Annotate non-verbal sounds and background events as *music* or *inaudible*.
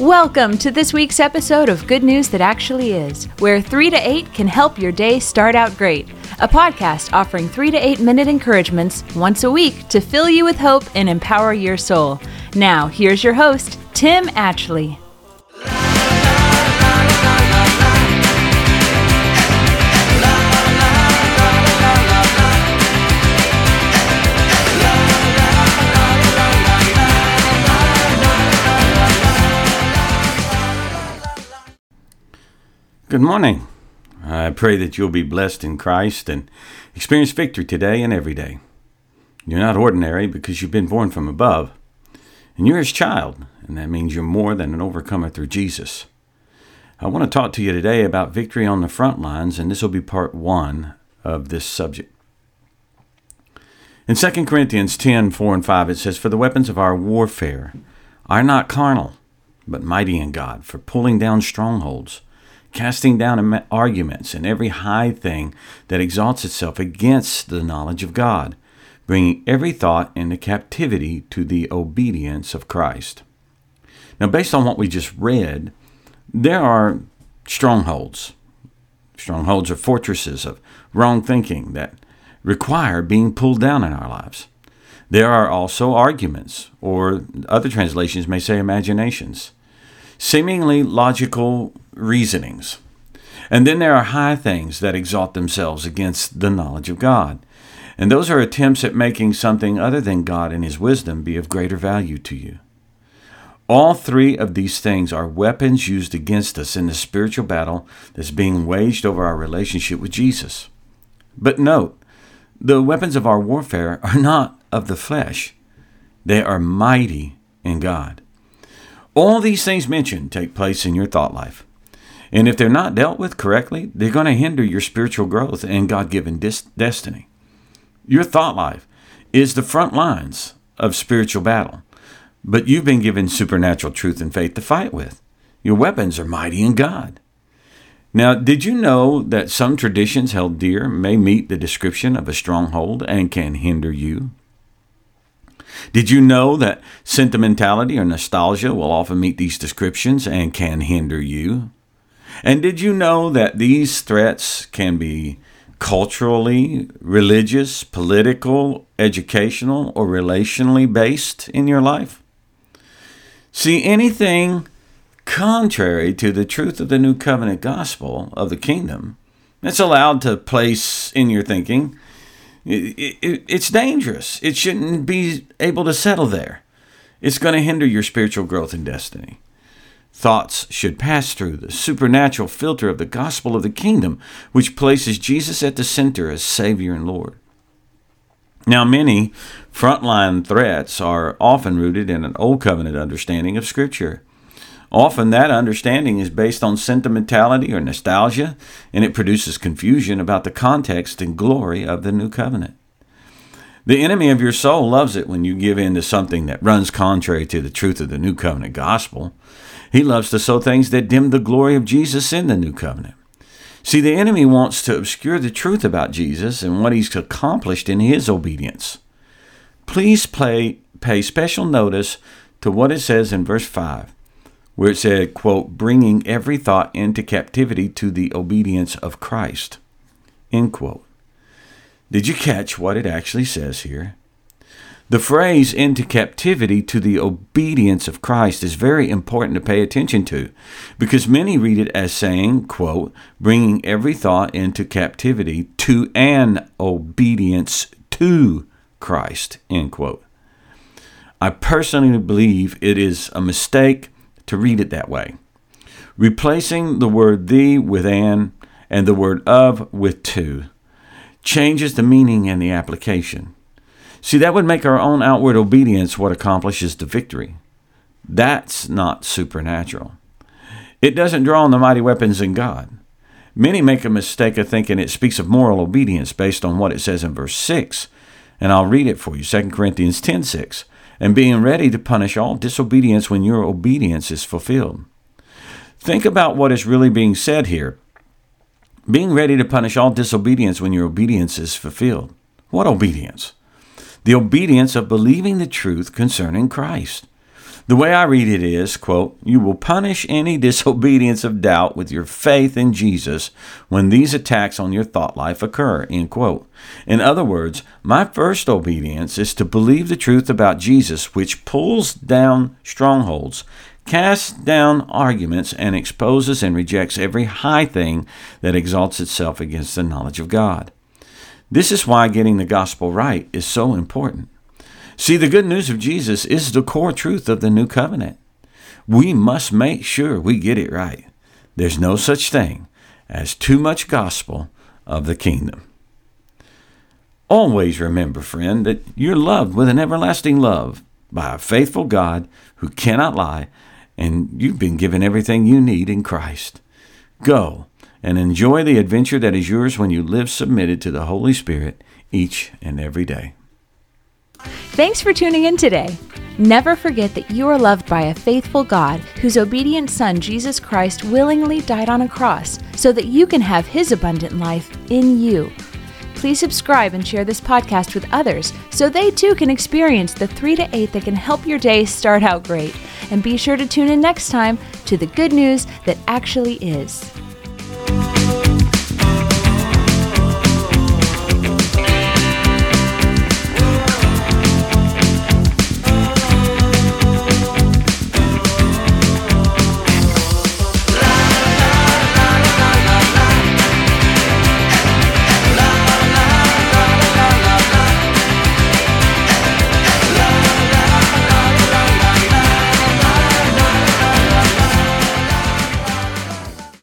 Welcome to this week's episode of Good News That Actually Is, where 3 to 8 can help your day start out great. A podcast offering 3 to 8 minute encouragements once a week to fill you with hope and empower your soul. Now, here's your host, Tim Atchley. Good morning. I pray that you'll be blessed in Christ and experience victory today and every day. You're not ordinary because you've been born from above, and you're his child, and that means you're more than an overcomer through Jesus. I want to talk to you today about victory on the front lines, and this will be part one of this subject. In 2 Corinthians 10 4 and 5, it says, For the weapons of our warfare are not carnal, but mighty in God, for pulling down strongholds casting down arguments and every high thing that exalts itself against the knowledge of God, bringing every thought into captivity to the obedience of Christ. Now, based on what we just read, there are strongholds. Strongholds are fortresses of wrong thinking that require being pulled down in our lives. There are also arguments, or other translations may say imaginations, seemingly logical reasonings. And then there are high things that exalt themselves against the knowledge of God. And those are attempts at making something other than God and His wisdom be of greater value to you. All three of these things are weapons used against us in the spiritual battle that's being waged over our relationship with Jesus. But note, the weapons of our warfare are not of the flesh, they are mighty in God. All these things mentioned take place in your thought life. And if they're not dealt with correctly, they're going to hinder your spiritual growth and God given dis- destiny. Your thought life is the front lines of spiritual battle, but you've been given supernatural truth and faith to fight with. Your weapons are mighty in God. Now, did you know that some traditions held dear may meet the description of a stronghold and can hinder you? Did you know that sentimentality or nostalgia will often meet these descriptions and can hinder you? And did you know that these threats can be culturally, religious, political, educational, or relationally based in your life? See, anything contrary to the truth of the new covenant gospel of the kingdom that's allowed to place in your thinking, it, it, it's dangerous. It shouldn't be able to settle there. It's going to hinder your spiritual growth and destiny. Thoughts should pass through the supernatural filter of the gospel of the kingdom, which places Jesus at the center as Savior and Lord. Now, many frontline threats are often rooted in an Old Covenant understanding of Scripture. Often that understanding is based on sentimentality or nostalgia, and it produces confusion about the context and glory of the New Covenant. The enemy of your soul loves it when you give in to something that runs contrary to the truth of the New Covenant gospel. He loves to sow things that dim the glory of Jesus in the new covenant. See, the enemy wants to obscure the truth about Jesus and what he's accomplished in his obedience. Please play, pay special notice to what it says in verse 5, where it said, quote, bringing every thought into captivity to the obedience of Christ, end quote. Did you catch what it actually says here? The phrase into captivity to the obedience of Christ is very important to pay attention to because many read it as saying, quote, bringing every thought into captivity to an obedience to Christ, end quote. I personally believe it is a mistake to read it that way. Replacing the word the with an and the word of with to changes the meaning and the application. See, that would make our own outward obedience what accomplishes the victory. That's not supernatural. It doesn't draw on the mighty weapons in God. Many make a mistake of thinking it speaks of moral obedience based on what it says in verse 6. And I'll read it for you 2 Corinthians 10 6. And being ready to punish all disobedience when your obedience is fulfilled. Think about what is really being said here. Being ready to punish all disobedience when your obedience is fulfilled. What obedience? The obedience of believing the truth concerning Christ. The way I read it is, quote, you will punish any *laughs* disobedience of doubt with your faith in Jesus when these attacks on your thought life occur, end quote. In other words, my first obedience is to believe the truth about Jesus, which pulls down strongholds, casts down arguments, and exposes and rejects every high thing that exalts itself against the knowledge of God. This is why getting the gospel right is so important. See, the good news of Jesus is the core truth of the new covenant. We must make sure we get it right. There's no such thing as too much gospel of the kingdom. Always remember, friend, that you're loved with an everlasting love by a faithful God who cannot lie, and you've been given everything you need in Christ. Go and enjoy the adventure that is yours when you live submitted to the Holy Spirit each and every day. Thanks for tuning in today. Never forget that you are loved by a faithful God whose obedient Son, Jesus Christ, willingly died on a cross so that you can have his abundant life in you. Please subscribe and share this podcast with others so they too can experience the 3 to 8 that can help your day start out great. And be sure to tune in next time to the good news that actually is.